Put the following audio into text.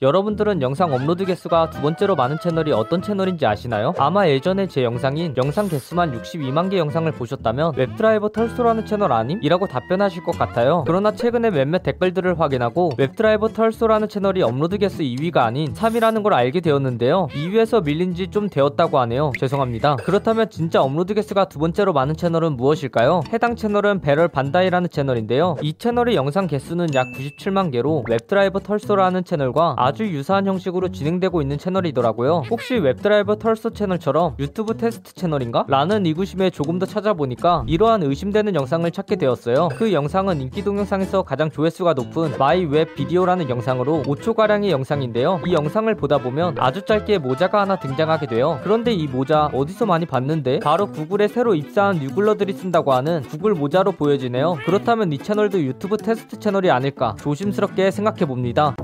여러분들은 영상 업로드 개수가 두 번째로 많은 채널이 어떤 채널인지 아시나요? 아마 예전에 제 영상인 영상 개수만 62만 개 영상을 보셨다면 Webdriver Torso라는 채널 아님? 이라고 답변하실 것 같아요. 그러나 최근에 몇몇 댓글들을 확인하고 Webdriver Torso라는 채널이 업로드 개수 2위가 아닌 3위라는 걸 알게 되었는데요. 2위에서 밀린 지 좀 되었다고 하네요. 죄송합니다. 그렇다면 진짜 업로드 개수가 두 번째로 많은 채널은 무엇일까요? 해당 채널은 배럴 반다이라는 채널인데요. 이 채널의 영상 개수는 약 97만 개로 Webdriver Torso라는 채널과 아주 유사한 형식으로 진행되고 있는 채널이더라고요. 혹시 Webdriver Torso 채널처럼 유튜브 테스트 채널인가? 라는 의구심에 조금 더 찾아보니까 이러한 의심되는 영상을 찾게 되었어요. 그 영상은 인기 동영상에서 가장 조회수가 높은 My Web Video라는 영상으로 5초가량의 영상인데요. 이 영상을 보다 보면 아주 짧게 모자가 하나 등장하게 돼요. 그런데 이 모자 어디서 많이 봤는데 바로 구글에 새로 입사한 Noogler들이 쓴다고 하는 구글 모자로 보여지네요. 그렇다면 이 채널도 유튜브 테스트 채널이 아닐까 조심스럽게 생각해 봅니다.